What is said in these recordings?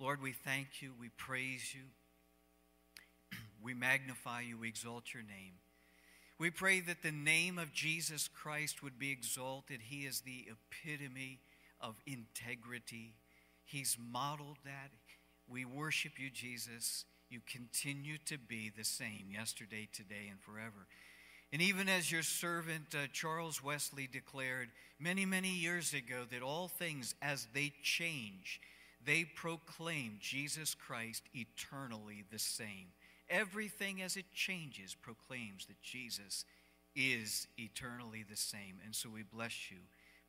Lord, we thank you, we praise you, we magnify you, we exalt your name. We pray that the name of Jesus Christ would be exalted. He is the epitome of integrity. He's modeled that. We worship you, Jesus. You continue to be the same yesterday, today, and forever. And even as your servant uh, Charles Wesley declared many, many years ago, that all things as they change, they proclaim Jesus Christ eternally the same. Everything as it changes proclaims that Jesus is eternally the same. And so we bless you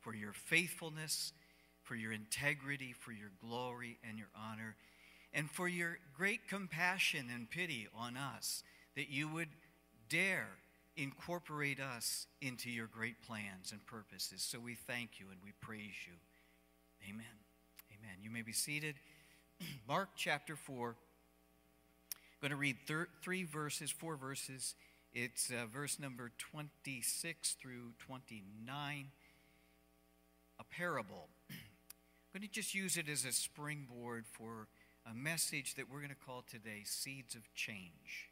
for your faithfulness, for your integrity, for your glory and your honor, and for your great compassion and pity on us, that you would dare incorporate us into your great plans and purposes. So we thank you and we praise you. Amen. Amen. You may be seated. Mark chapter 4. I'm going to read thir- three verses, four verses. It's uh, verse number 26 through 29. A parable. I'm going to just use it as a springboard for a message that we're going to call today Seeds of Change.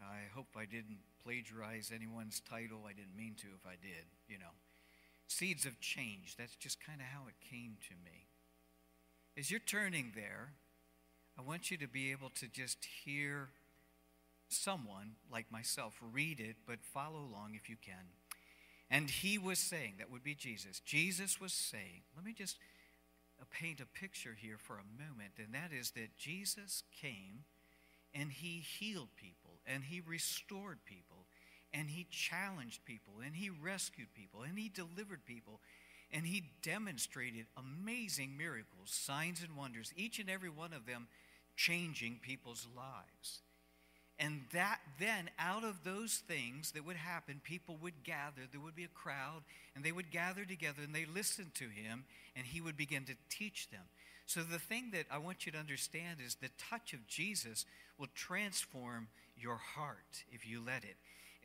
I hope I didn't plagiarize anyone's title. I didn't mean to if I did, you know. Seeds of change. That's just kind of how it came to me. As you're turning there, I want you to be able to just hear someone like myself read it, but follow along if you can. And he was saying, that would be Jesus. Jesus was saying, let me just uh, paint a picture here for a moment, and that is that Jesus came and he healed people and he restored people and he challenged people and he rescued people and he delivered people and he demonstrated amazing miracles, signs and wonders, each and every one of them changing people's lives. And that then, out of those things that would happen, people would gather. There would be a crowd, and they would gather together and they listened to him, and he would begin to teach them. So, the thing that I want you to understand is the touch of Jesus will transform your heart if you let it.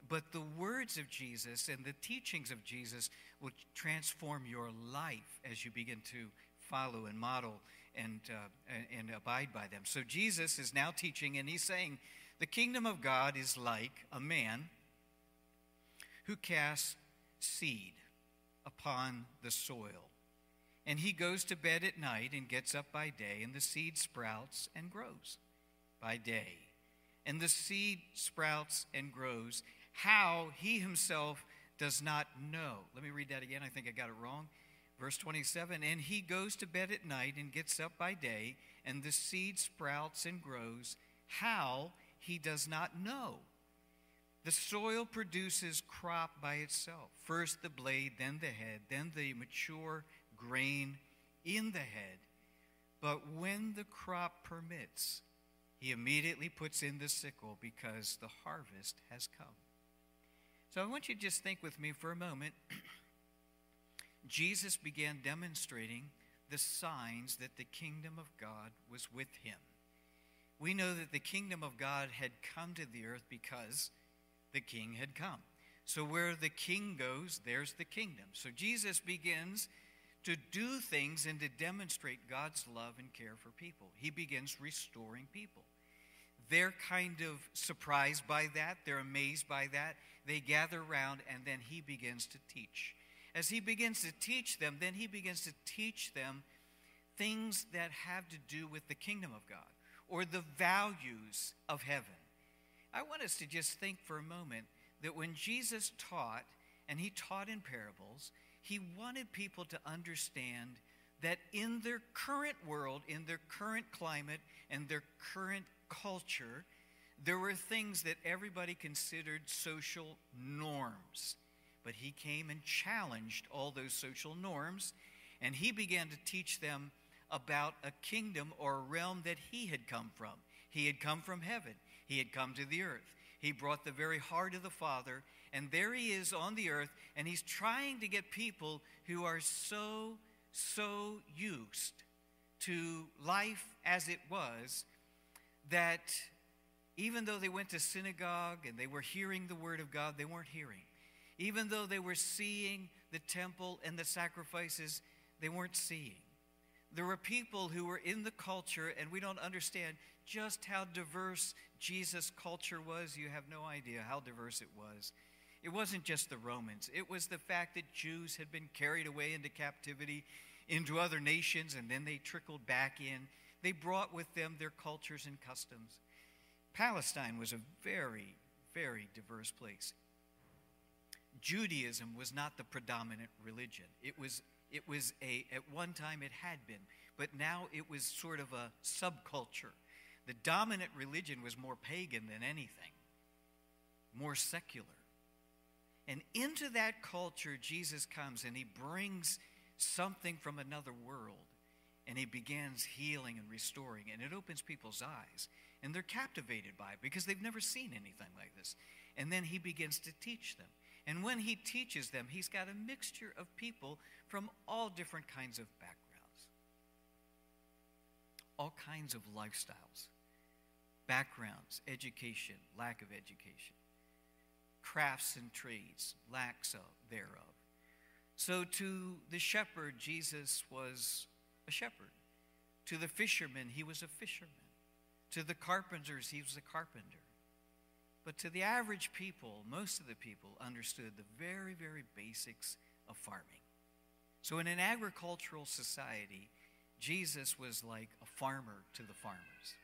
But the words of Jesus and the teachings of Jesus will transform your life as you begin to follow and model and, uh, and, abide by them. So Jesus is now teaching, and he's saying, The kingdom of God is like a man who casts seed upon the soil. And he goes to bed at night and gets up by day, and the seed sprouts and grows by day. And the seed sprouts and grows, how he himself does not know. Let me read that again. I think I got it wrong. Verse 27 And he goes to bed at night and gets up by day, and the seed sprouts and grows. How he does not know. The soil produces crop by itself first the blade, then the head, then the mature grain in the head. But when the crop permits, he immediately puts in the sickle because the harvest has come. So I want you to just think with me for a moment. Jesus began demonstrating the signs that the kingdom of God was with him. We know that the kingdom of God had come to the earth because the king had come. So where the king goes, there's the kingdom. So Jesus begins to do things and to demonstrate God's love and care for people. He begins restoring people. They're kind of surprised by that, they're amazed by that. They gather around, and then he begins to teach. As he begins to teach them, then he begins to teach them things that have to do with the kingdom of God or the values of heaven. I want us to just think for a moment that when Jesus taught, and he taught in parables, he wanted people to understand that in their current world, in their current climate, and their current culture, there were things that everybody considered social norms. But he came and challenged all those social norms, and he began to teach them about a kingdom or a realm that he had come from. He had come from heaven, he had come to the earth. He brought the very heart of the Father, and there he is on the earth, and he's trying to get people who are so, so used to life as it was that even though they went to synagogue and they were hearing the word of God, they weren't hearing. Even though they were seeing the temple and the sacrifices, they weren't seeing. There were people who were in the culture, and we don't understand just how diverse Jesus' culture was. You have no idea how diverse it was. It wasn't just the Romans, it was the fact that Jews had been carried away into captivity into other nations and then they trickled back in. They brought with them their cultures and customs. Palestine was a very, very diverse place. Judaism was not the predominant religion. It was, it was a, at one time it had been, but now it was sort of a subculture. The dominant religion was more pagan than anything, more secular. And into that culture, Jesus comes and he brings something from another world. And he begins healing and restoring, and it opens people's eyes. And they're captivated by it because they've never seen anything like this. And then he begins to teach them. And when he teaches them, he's got a mixture of people from all different kinds of backgrounds, all kinds of lifestyles, backgrounds, education, lack of education, crafts and trades, lacks thereof. So to the shepherd, Jesus was a shepherd. To the fishermen, he was a fisherman. To the carpenters, he was a carpenter. But to the average people, most of the people understood the very, very basics of farming. So in an agricultural society, Jesus was like a farmer to the farmers.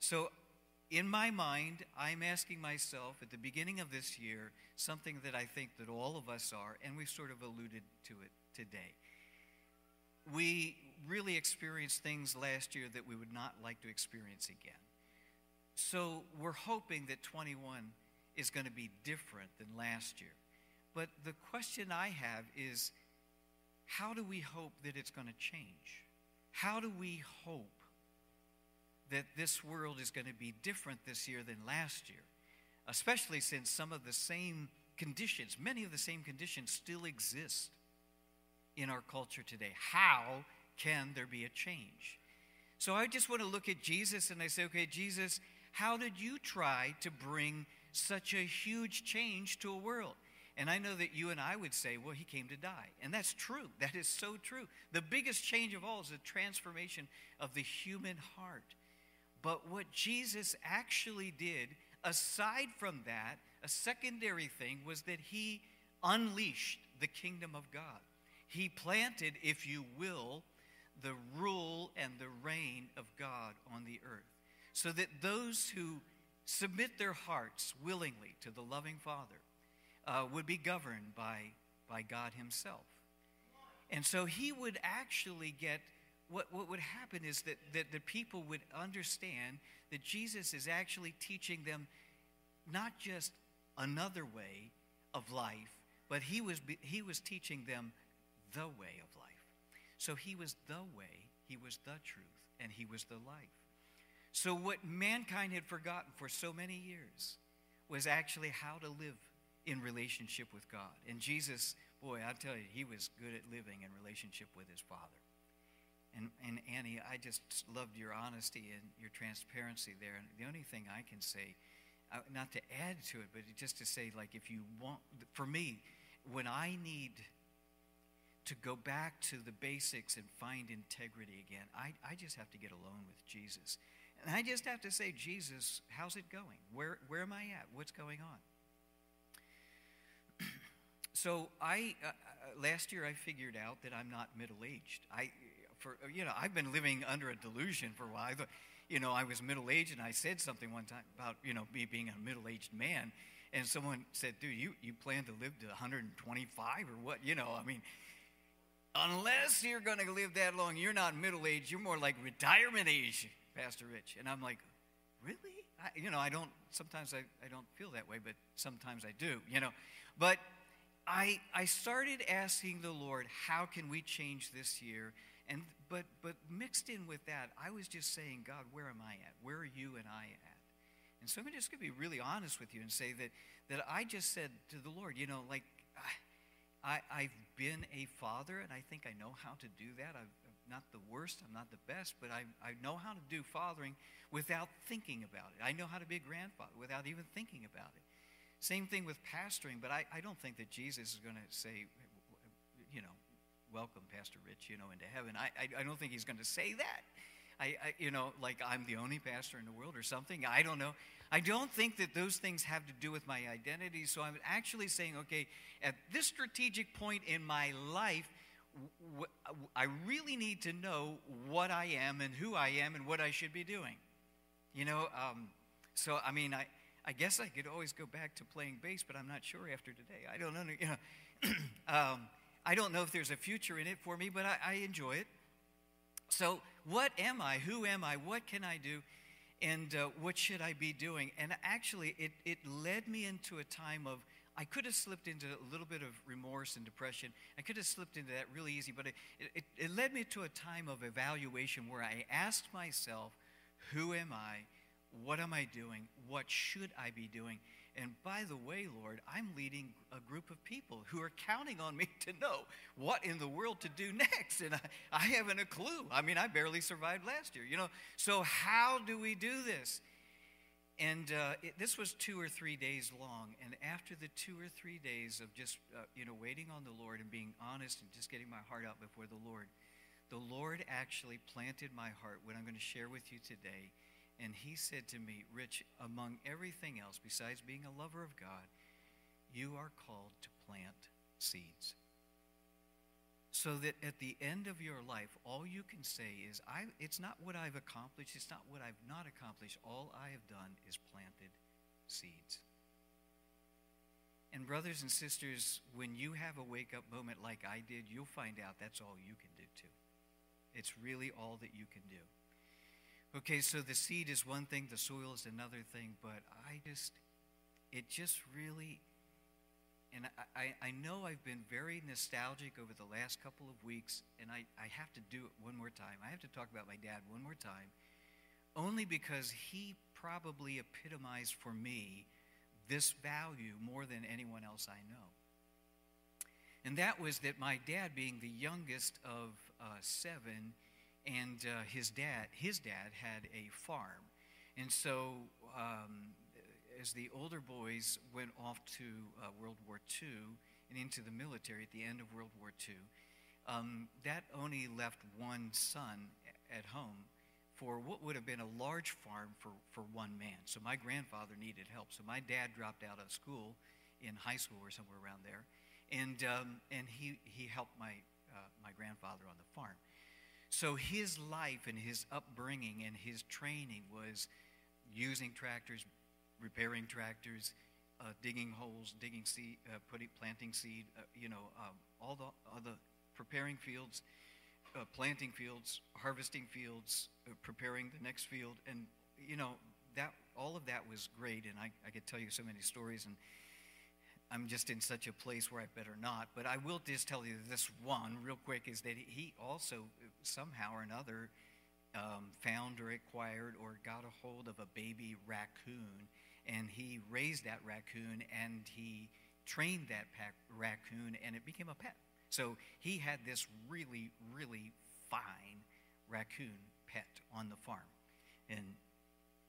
So in my mind, I'm asking myself at the beginning of this year something that I think that all of us are, and we've sort of alluded to it today. We really experienced things last year that we would not like to experience again. So we're hoping that 21 is going to be different than last year. But the question I have is how do we hope that it's going to change? How do we hope that this world is going to be different this year than last year, especially since some of the same conditions, many of the same conditions still exist in our culture today. How can there be a change? So I just want to look at Jesus and I say, okay, Jesus, how did you try to bring such a huge change to a world? And I know that you and I would say, well, he came to die. And that's true. That is so true. The biggest change of all is the transformation of the human heart. But what Jesus actually did, aside from that, a secondary thing was that he unleashed the kingdom of God. He planted, if you will, the rule and the reign of God on the earth. So that those who submit their hearts willingly to the loving Father uh, would be governed by, by God Himself. And so he would actually get what, what would happen is that, that the people would understand that Jesus is actually teaching them not just another way of life, but he was, he was teaching them the way of life. So he was the way, he was the truth, and he was the life. So, what mankind had forgotten for so many years was actually how to live in relationship with God. And Jesus, boy, I tell you, he was good at living in relationship with his Father. And, and Annie, I just loved your honesty and your transparency there. And the only thing I can say, uh, not to add to it, but just to say, like, if you want, for me, when I need to go back to the basics and find integrity again, I, I just have to get alone with Jesus. And I just have to say, Jesus, how's it going? Where, where am I at? What's going on? so I, uh, uh, last year I figured out that I'm not middle aged. I, for, you know, I've been living under a delusion for a while. I thought, you know, I was middle aged and I said something one time about, you know, me being a middle aged man. And someone said, dude, you, you plan to live to 125 or what? You know, I mean, unless you're going to live that long, you're not middle aged. You're more like retirement age, Pastor Rich. And I'm like, really? I, you know, I don't, sometimes I, I don't feel that way, but sometimes I do, you know. But I, I started asking the Lord, how can we change this year? And but but mixed in with that, I was just saying, God, where am I at? Where are you and I at? And so I'm just going to be really honest with you and say that that I just said to the Lord, you know, like I, I've been a father, and I think I know how to do that. I'm not the worst, I'm not the best, but I, I know how to do fathering without thinking about it. I know how to be a grandfather without even thinking about it. Same thing with pastoring, but I, I don't think that Jesus is going to say, you know, welcome Pastor Rich, you know, into heaven. I, I, I don't think he's going to say that. I, I, you know, like I'm the only pastor in the world or something. I don't know. I don't think that those things have to do with my identity. So I'm actually saying, okay, at this strategic point in my life, I really need to know what I am and who I am and what I should be doing. You know, um, so I mean, I, I guess I could always go back to playing bass, but I'm not sure after today. I don't know. You know, um, I don't know if there's a future in it for me, but I, I enjoy it. So, what am I? Who am I? What can I do? And uh, what should I be doing? And actually, it, it led me into a time of I could have slipped into a little bit of remorse and depression. I could have slipped into that really easy, but it, it, it led me to a time of evaluation where I asked myself, Who am I? What am I doing? What should I be doing? And by the way, Lord, I'm leading a group of people who are counting on me to know what in the world to do next. And I, I haven't a clue. I mean, I barely survived last year, you know. So, how do we do this? And uh, it, this was two or three days long. And after the two or three days of just, uh, you know, waiting on the Lord and being honest and just getting my heart out before the Lord, the Lord actually planted my heart what I'm going to share with you today. And He said to me, Rich, among everything else, besides being a lover of God, you are called to plant seeds so that at the end of your life, all you can say is, I, it's not what I've accomplished, it's not what I've not accomplished. All I have done is planted seeds. And, brothers and sisters, when you have a wake up moment like I did, you'll find out that's all you can do too. It's really all that you can do. Okay, so the seed is one thing, the soil is another thing, but I just, it just really and I, I know I've been very nostalgic over the last couple of weeks, and I, I have to do it one more time. I have to talk about my dad one more time, only because he probably epitomized for me this value more than anyone else I know. And that was that my dad, being the youngest of uh, seven, and uh, his dad, his dad had a farm, and so um, as the older boys went off to uh, World War II and into the military at the end of World War II, um, that only left one son at home for what would have been a large farm for, for one man. So my grandfather needed help. So my dad dropped out of school in high school or somewhere around there, and, um, and he, he helped my, uh, my grandfather on the farm. So his life and his upbringing and his training was using tractors, repairing tractors, uh, digging holes, digging seed, uh, putting, planting seed, uh, you know, um, all the, all the preparing fields, uh, planting fields, harvesting fields, uh, preparing the next field, and you know that all of that was great, and I, I could tell you so many stories, and I'm just in such a place where I better not. But I will just tell you this one real quick is that he also somehow or another um, found or acquired or got a hold of a baby raccoon and he raised that raccoon and he trained that raccoon and it became a pet. So he had this really, really fine raccoon pet on the farm. And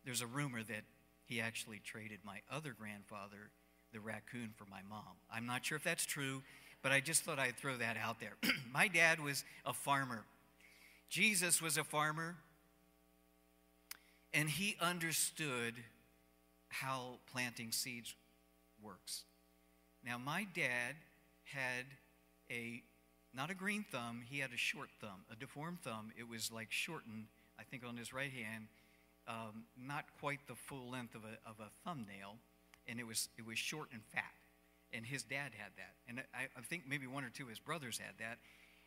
there's a rumor that he actually traded my other grandfather, the raccoon, for my mom. I'm not sure if that's true, but I just thought I'd throw that out there. my dad was a farmer, Jesus was a farmer, and he understood how planting seeds works. Now, my dad had a not a green thumb, he had a short thumb, a deformed thumb. It was like shortened, I think, on his right hand, um, not quite the full length of a, of a thumbnail, and it was, it was short and fat. And his dad had that. And I, I think maybe one or two of his brothers had that.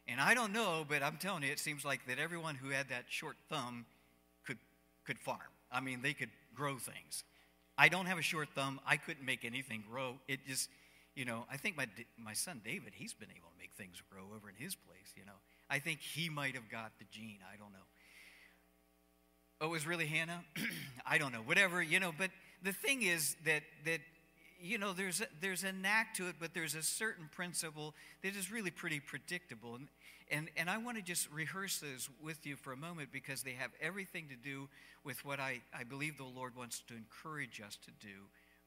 And I don't know, but I'm telling you, it seems like that everyone who had that short thumb could, could farm. I mean, they could grow things. I don't have a short thumb. I couldn't make anything grow. It just, you know, I think my, my son David, he's been able to make things grow over in his place, you know. I think he might have got the gene. I don't know. Oh, it was really Hannah? I don't know. Whatever, you know, but the thing is that, that you know, there's a, there's a knack to it, but there's a certain principle that is really pretty predictable. And, and, and I want to just rehearse those with you for a moment because they have everything to do with what I, I believe the Lord wants to encourage us to do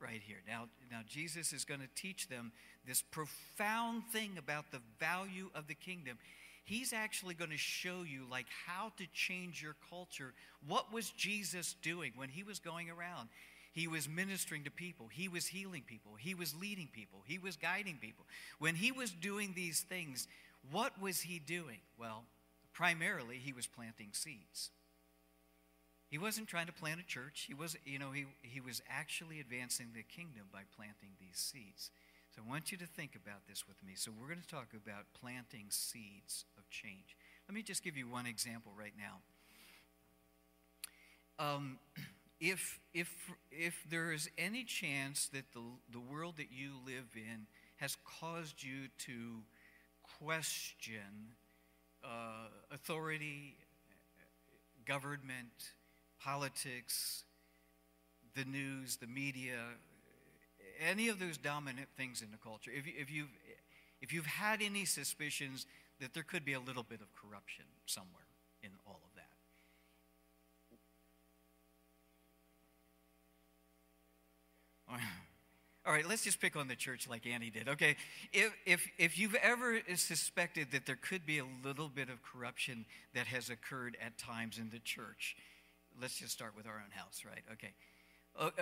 right here. Now, now Jesus is going to teach them this profound thing about the value of the kingdom. He's actually going to show you like how to change your culture. What was Jesus doing when he was going around? He was ministering to people. He was healing people. He was leading people. He was guiding people. When he was doing these things, what was he doing? Well, primarily he was planting seeds. He wasn't trying to plant a church. He was, you know, he, he was actually advancing the kingdom by planting these seeds. So I want you to think about this with me. So we're going to talk about planting seeds of change. Let me just give you one example right now. Um, if, if, if there is any chance that the, the world that you live in has caused you to question uh, authority, government, politics, the news, the media, any of those dominant things in the culture, if, if, you've, if you've had any suspicions that there could be a little bit of corruption somewhere in all of that. All right, let's just pick on the church like Annie did, okay? If, if, if you've ever suspected that there could be a little bit of corruption that has occurred at times in the church, let's just start with our own house, right? Okay.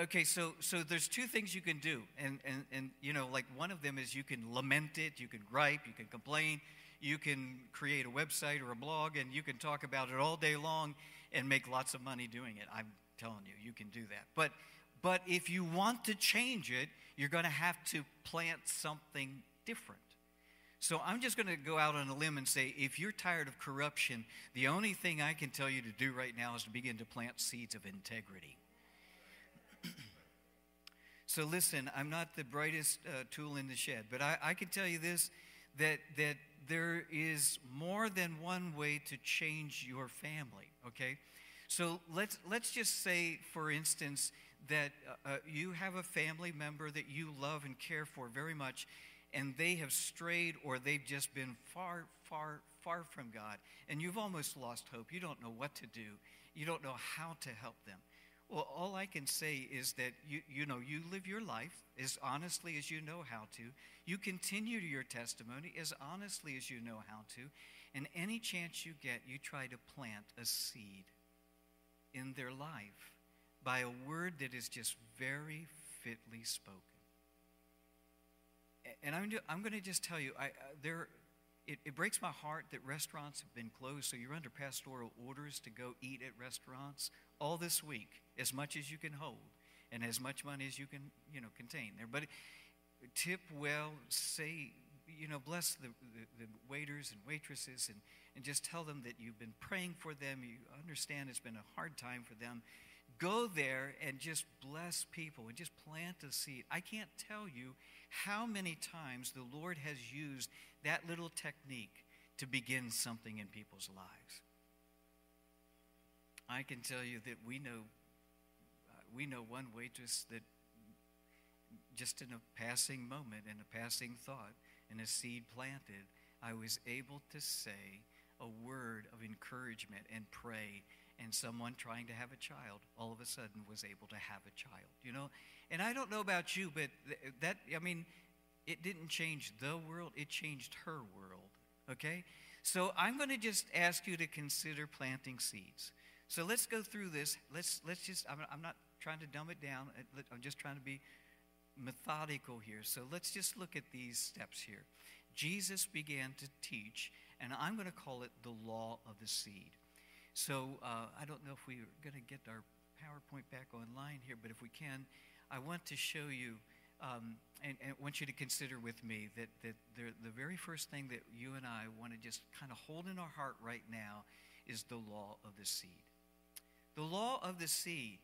Okay, so so there's two things you can do, and and and you know, like one of them is you can lament it, you can gripe, you can complain, you can create a website or a blog, and you can talk about it all day long and make lots of money doing it. I'm telling you, you can do that. But but if you want to change it, you're going to have to plant something different. So I'm just going to go out on a limb and say if you're tired of corruption, the only thing I can tell you to do right now is to begin to plant seeds of integrity. so listen, I'm not the brightest uh, tool in the shed, but I, I can tell you this that, that there is more than one way to change your family, okay? So let's, let's just say, for instance, that uh, uh you have a family member that you love and care for very much, and they have strayed or they've just been far, far, far from God, and you've almost lost hope. You don't know what to do, you don't know how to help them. Well, all I can say is that you, you know, you live your life as honestly as you know how to. You continue your testimony as honestly as you know how to. And any chance you get, you try to plant a seed in their life by a word that is just very fitly spoken. And I'm, I'm going to just tell you, I, uh, there, it, it breaks my heart that restaurants have been closed, so you're under pastoral orders to go eat at restaurants all this week, as much as you can hold, and as much money as you can, you know, contain there. But tip well, say, you know, bless the, the, the waiters and waitresses, and, and just tell them that you've been praying for them. You understand it's been a hard time for them go there and just bless people and just plant a seed. I can't tell you how many times the Lord has used that little technique to begin something in people's lives. I can tell you that we know uh, we know one waitress that just in a passing moment, in a passing thought, and a seed planted, I was able to say a word of encouragement and pray and someone trying to have a child all of a sudden was able to have a child you know? And i don't know about you but that i mean it didn't change the world it changed her world okay? So i'm going to just ask you to consider planting seeds. So let's go through this let's let's just i'm, I'm not trying to dumb it down uh, i'm just trying to be methodical here. So let's just look at these steps here. Jesus began to teach and i'm going to call it the law of the seed so uh, I don't know if we're going to get our PowerPoint back online here, but if we can, I want to show you um, and, and, I want you to consider with me that, that the, the very first thing that you and I want to just kind of hold in our heart right now is the law of the seed. The law of the seed,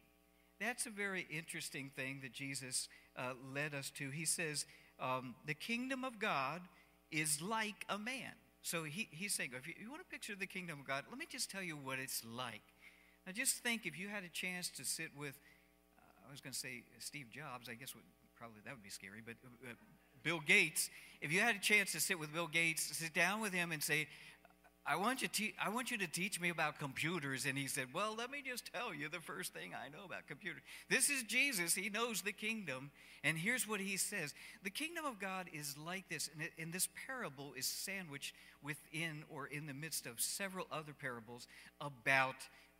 that's a very interesting thing that Jesus uh, led us to. He says, um, The kingdom of God is like a man. So he, he's saying, if you, you want to picture the kingdom of God, let me just tell you what it's like. Now, just think if you had a chance to sit with, uh, I was going to say Steve Jobs, I guess would, probably that would be scary, but uh, Bill Gates, if you had a chance to sit with Bill Gates, sit down with him and say, I want, you te- I want you to teach me about computers. And he said, Well, let me just tell you the first thing I know about computers. This is Jesus. He knows the kingdom. And here's what he says The kingdom of God is like this. And, it, and this parable is sandwiched within or in the midst of several other parables about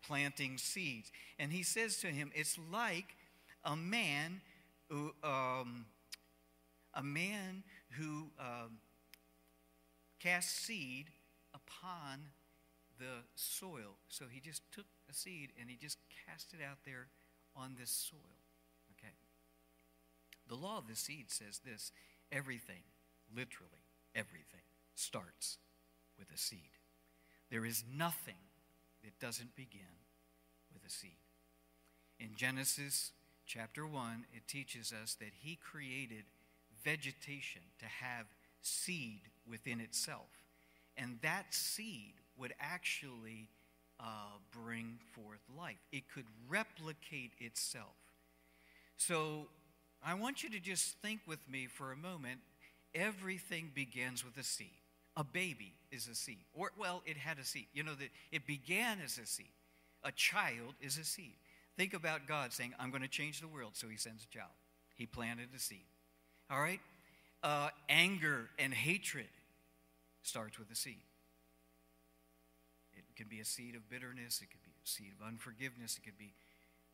planting seeds. And he says to him, It's like a man who, um, a man who um, casts seed upon the soil. So he just took a seed and he just cast it out there on this soil. Okay? The law of the seed says this everything, literally everything, starts with a seed. There is nothing that doesn't begin with a seed. In Genesis chapter 1, it teaches us that he created vegetation to have seed within itself. And that seed would actually uh, bring forth life, it could replicate itself. So I want you to just think with me for a moment. Everything begins with a seed. A baby is a seed. Or, well, it had a seed. You know, that it began as a seed. A child is a seed. Think about God saying, I'm going to change the world, so he sends a child. He planted a seed. All right? Uh, anger and hatred starts with a seed. It can be a seed of bitterness, it could be a seed of unforgiveness, it could be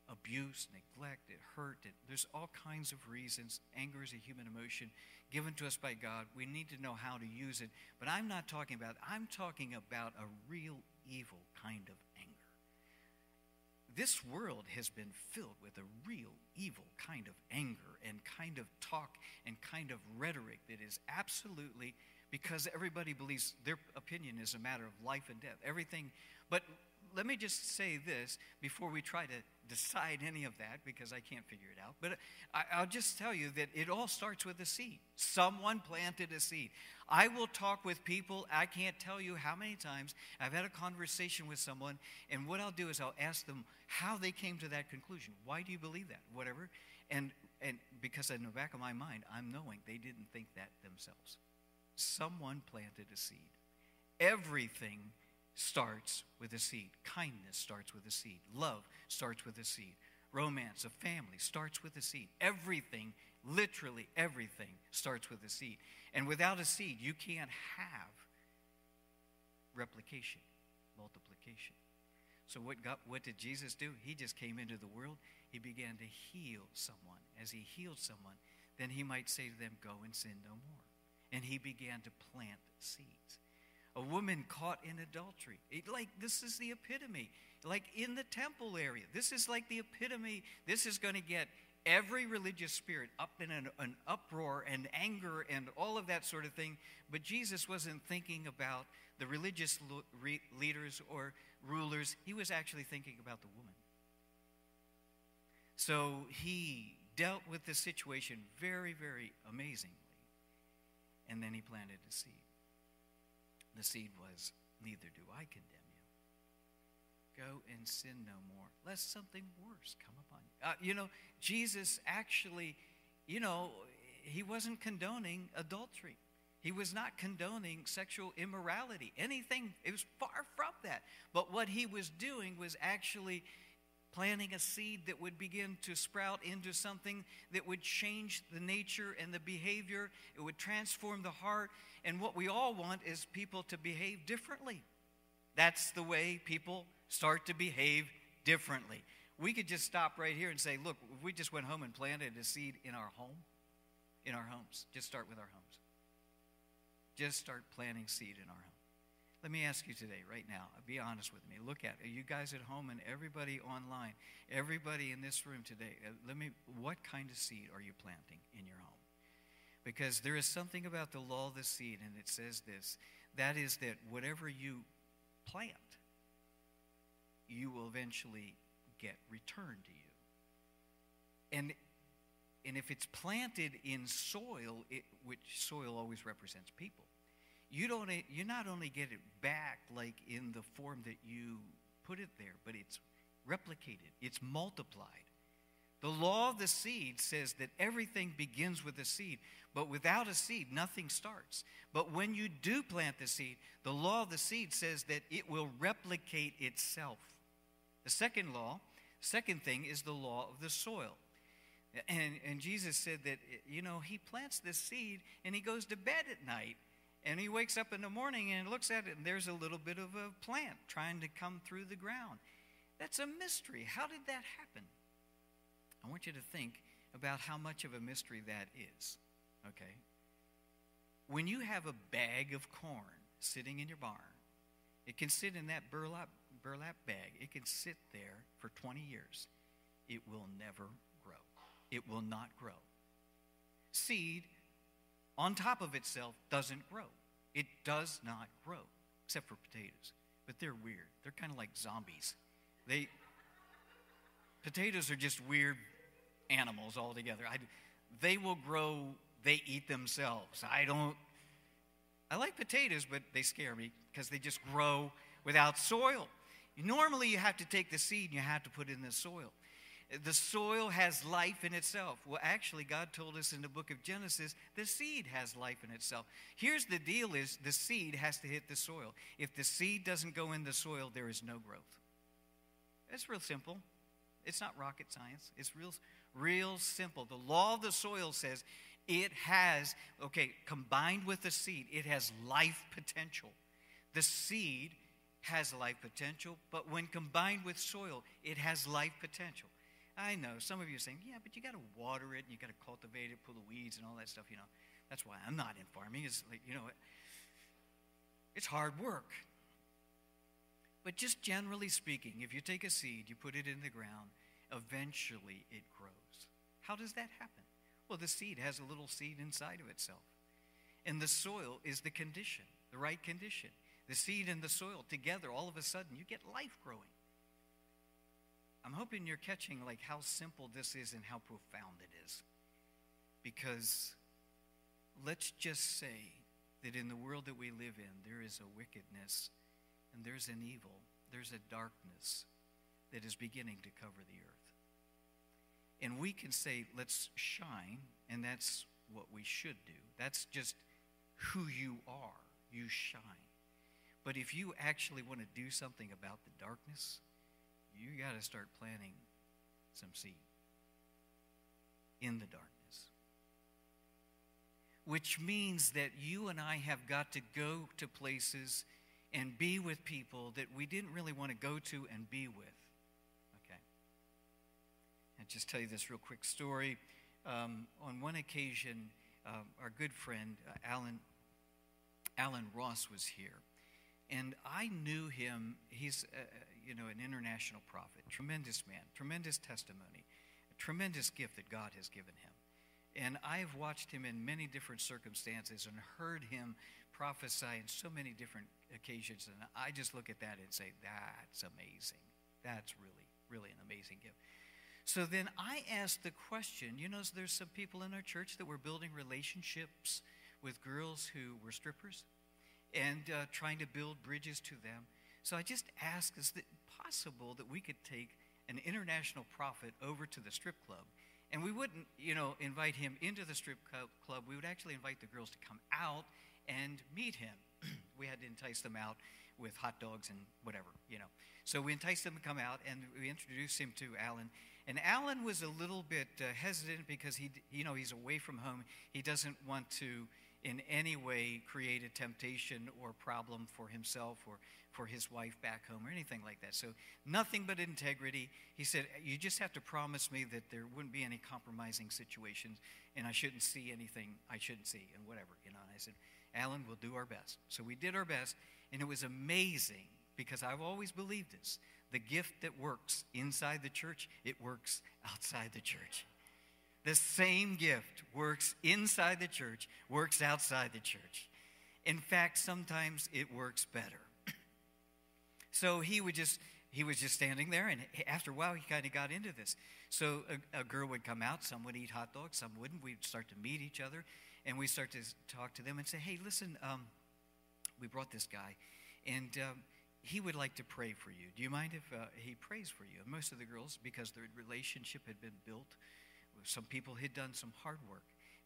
abuse, neglect, it hurt. It, there's all kinds of reasons. Anger is a human emotion given to us by God. We need to know how to use it. But I'm not talking about, I'm talking about a real evil kind of. This world has been filled with a real evil kind of anger and kind of talk and kind of rhetoric that is absolutely because everybody believes their opinion is a matter of life and death. Everything, but let me just say this before we try to decide any of that because I can't figure it out. But I, will just tell you that it all starts with a seed. Someone planted a seed. I will talk with people. I can't tell you how many times I've had a conversation with someone, and what I'll do is I'll ask them how they came to that conclusion. Why do you believe that? Whatever. And, and because in the back of my mind, I'm knowing they didn't think that themselves. Someone planted a seed. Everything starts with a seed. Kindness starts with a seed. Love starts with a seed. Romance, a family starts with a seed. Everything, literally everything, starts with a seed. And without a seed, you can't have replication, multiplication. So, what, got, what did Jesus do? He just came into the world. He began to heal someone. As he healed someone, then he might say to them, Go and sin no more. And he began to plant seeds a woman caught in adultery. It, like, this is the epitome. Like, in the temple area, this is like the epitome. This is going to get every religious spirit up in an, an, uproar and anger and all of that sort of thing. But Jesus wasn't thinking about the religious leaders or rulers, he was actually thinking about the woman. So he dealt with the situation very, very amazingly. And then he planted a seed. The seed was, Neither do I condemn you. Go and sin no more, lest something worse come upon you. Uh, you know, Jesus actually, you know, he wasn't condoning adultery. He was not condoning sexual immorality. Anything, it was far from that. But what he was doing was actually planting a seed that would begin to sprout into something that would change the nature and the behavior. It would transform the heart. And what we all want is people to behave differently. That's the way people start to behave differently. We could just stop right here and say, look, we just went home and planted a seed in our home, in our homes, just start with our homes. Just start planting seed in our home. Let me ask you today, right now, be honest with me. Look at you guys at home and everybody online, everybody in this room today. Uh, let me, what kind of seed are you planting in your home? Because there is something about the law of the seed, and it says this that is, that whatever you plant, you will eventually get returned to you. And, and if it's planted in soil, it, which soil always represents people, you don't you not only get it back like in the form that you put it there, but it's replicated, it's multiplied. The law of the seed says that everything begins with a seed, but without a seed, nothing starts. But when you do plant the seed, the law of the seed says that it will replicate itself. The second law, second thing, is the law of the soil. And, and Jesus said that, you know, he plants this seed and he goes to bed at night. And he wakes up in the morning and looks at it, and there's a little bit of a plant trying to come through the ground. That's a mystery. How did that happen? I want you to think about how much of a mystery that is. Okay? When you have a bag of corn sitting in your barn, it can sit in that burlap, burlap bag. It can sit there for 20 years. It will never grow. It will not grow. Seed on top of itself doesn't grow. It does not grow, except for potatoes. But they're weird. They're kind of like zombies. They potatoes are just weird animals altogether. I, they will grow, they eat themselves. I don't, I like potatoes, but they scare me because they just grow without soil. Normally, you have to take the seed and you have to put it in the soil. The soil has life in itself. Well, actually, God told us in the book of Genesis, the seed has life in itself. Here's the deal is the seed has to hit the soil. If the seed doesn't go in the soil, there is no growth. It's real simple. It's not rocket science. It's real Real simple. The law of the soil says it has, okay, combined with the seed, it has life potential. The seed has life potential, but when combined with soil, it has life potential. I know some of you are saying, yeah, but you got to water it and you got to cultivate it, pull the weeds and all that stuff, you know. That's why I'm not in farming. It's like, you know, it's hard work. But just generally speaking, if you take a seed, you put it in the ground, eventually it grows. How does that happen? Well, the seed has a little seed inside of itself. And the soil is the condition, the right condition. The seed and the soil together, all of a sudden, you get life growing. I'm hoping you're catching like how simple this is and how profound it is. Because let's just say that in the world that we live in, there is a wickedness and there's an evil, there's a darkness that is beginning to cover the earth. And we can say, let's shine, and that's what we should do. That's just who you are. You shine. But if you actually want to do something about the darkness, you got to start planting some seed in the darkness. Which means that you and I have got to go to places and be with people that we didn't really want to go to and be with Okay. I'll just tell you this real quick story. Um, on one occasion, uh, our good friend uh, Alan Alan Ross was here, and I knew him. He's uh, you know an international prophet, tremendous man, tremendous testimony, a tremendous gift that God has given him. And I've watched him in many different circumstances and heard him prophesy in so many different occasions. And I just look at that and say, that's amazing. That's really, really an amazing gift. So then I asked the question you know, there's some people in our church that were building relationships with girls who were strippers and uh, trying to build bridges to them. So I just asked, is it possible that we could take an international prophet over to the strip club? And we wouldn't, you know, invite him into the strip club. We would actually invite the girls to come out and meet him. we had to entice them out with hot dogs and whatever, you know. So we enticed them to come out and we introduced him to Alan. And Alan was a little bit uh, hesitant because he, you know, he's away from home. He doesn't want to, in any way, create a temptation or problem for himself or for his wife back home or anything like that. So nothing but integrity. He said, "You just have to promise me that there wouldn't be any compromising situations, and I shouldn't see anything I shouldn't see, and whatever." You know. And I said, "Alan, we'll do our best." So we did our best, and it was amazing because I've always believed this the gift that works inside the church, it works outside the church. The same gift works inside the church, works outside the church. In fact, sometimes it works better. so he would just he was just standing there, and after a while, he kind of got into this. So a, a, girl would come out, some would eat hot dogs, some wouldn't. We'd start to meet each other, and we start to talk to them and say, "Hey, listen, um, we brought this guy, and um, he would like to pray for you. Do you mind if uh, he prays for you? And most of the girls, because their relationship had been built, some people had done some hard work,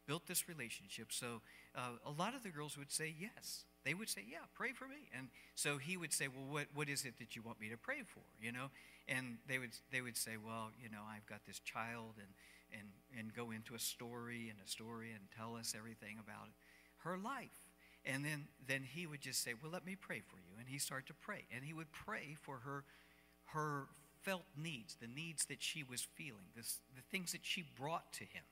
built this relationship. So uh, a lot of the girls would say yes. They would say, "Yeah, pray for me." And so he would say, "Well, what, what is it that you want me to pray for?" You know, and they would they would say, "Well, you know, I've got this child," and and and go into a story and a story and tell us everything about her life. And then, then he would just say, Well, let me pray for you. And he started to pray. And he would pray for her, her felt needs, the needs that she was feeling, this, the things that she brought to him.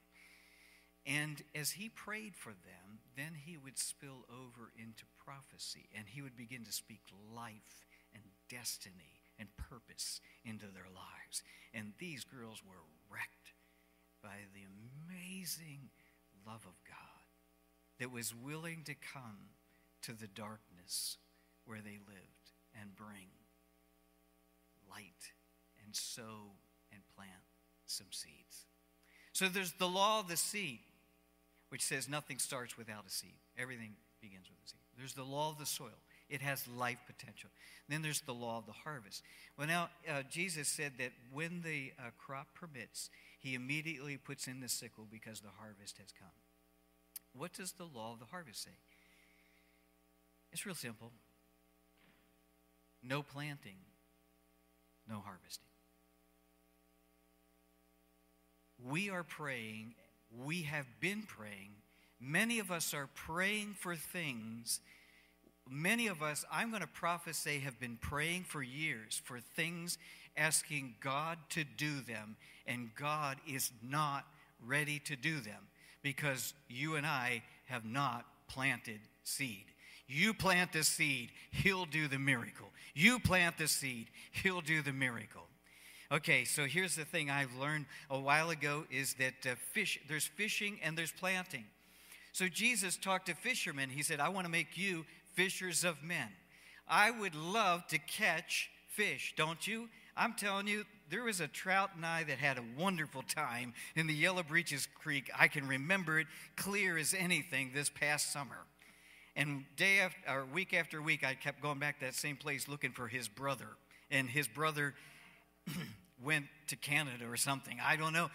And as he prayed for them, then he would spill over into prophecy and he would begin to speak life and destiny and purpose into their lives. And these girls were wrecked by the amazing love of God that was willing to come to the darkness where they lived and bring light and sow and plant some seeds. So there's the law of the seed, which says nothing starts without a seed. Everything begins with a seed. There's the law of the soil. It has life potential. Then there's the law of the harvest. Well, now, uh, Jesus said that when the uh, crop permits, he immediately puts in the sickle because the harvest has come. What does the law of the harvest say? It's real simple no planting, no harvesting. We are praying, we have been praying. Many of us are praying for things. Many of us, I'm going to prophesy, have been praying for years for things, asking God to do them, and God is not ready to do them because you and I have not planted seed. You plant the seed, he'll do the miracle. You plant the seed, he'll do the miracle. Okay, so here's the thing I've learned a while ago is that uh, fish there's fishing and there's planting. So Jesus talked to fishermen. He said, "I want to make you fishers of men." I would love to catch fish, don't you? I'm telling you, there was a trout and I that had a wonderful time in the Yellow Breeches Creek. I can remember it clear as anything this past summer. And day after, or week after week, I kept going back to that same place looking for his brother. And his brother went to Canada or something. I don't know.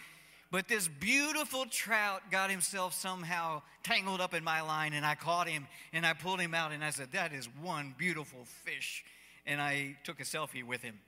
But this beautiful trout got himself somehow tangled up in my line, and I caught him and I pulled him out, and I said, That is one beautiful fish. And I took a selfie with him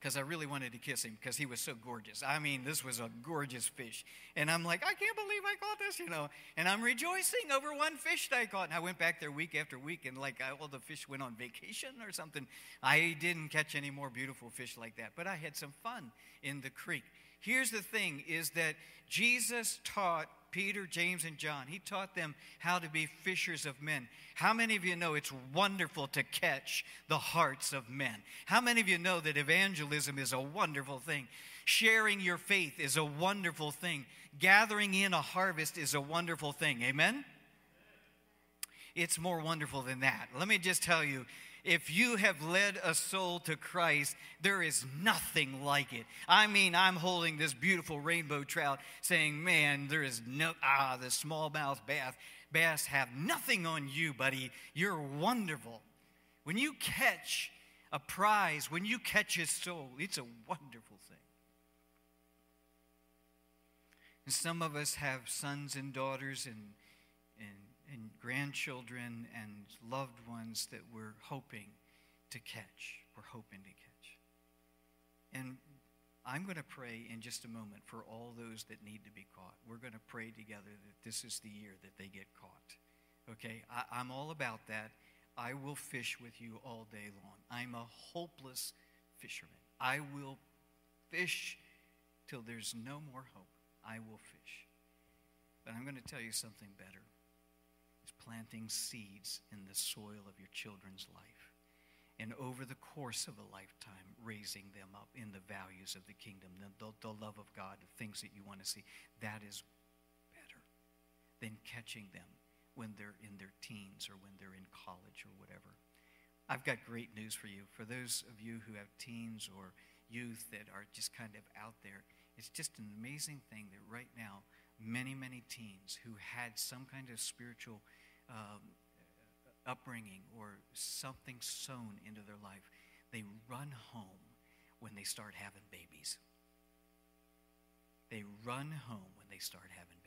because I really wanted to kiss him because he was so gorgeous. I mean, this was a gorgeous fish. And I'm like, I can't believe I caught this, you know. And I'm rejoicing over one fish that I caught. And I went back there week after week, and like all the fish went on vacation or something. I didn't catch any more beautiful fish like that, but I had some fun in the creek. Here's the thing is that Jesus taught Peter, James, and John. He taught them how to be fishers of men. How many of you know it's wonderful to catch the hearts of men? How many of you know that evangelism is a wonderful thing? Sharing your faith is a wonderful thing. Gathering in a harvest is a wonderful thing. Amen? It's more wonderful than that. Let me just tell you if you have led a soul to Christ, there is nothing like it. I mean, I'm holding this beautiful rainbow trout saying, Man, there is no, ah, the smallmouth bass, bass have nothing on you, buddy. You're wonderful. When you catch a prize, when you catch a soul, it's a wonderful thing. And some of us have sons and daughters and grandchildren and loved ones that we're hoping to catch. We're hoping to catch. And I'm going to pray in just a moment for all those that need to be caught. We're going to pray together that this is the year that they get caught. Okay? I, am all about that. I will fish with you all day long. I'm a hopeless fisherman. I will fish till there's no more hope. I will fish. But I'm going to tell you something better planting seeds in the soil of your children's life. And over the course of a lifetime, raising them up in the values of the kingdom, the, the, the love of God, the things that you want to see. That is better than catching them when they're in their teens or when they're in college or whatever. I've got great news for you. For those of you who have teens or youth that are just kind of out there, it's just an amazing thing that right now, many, many teens who had some kind of spiritual um, upbringing or something sown into their life, they run home when they start having babies. They run home when they start having.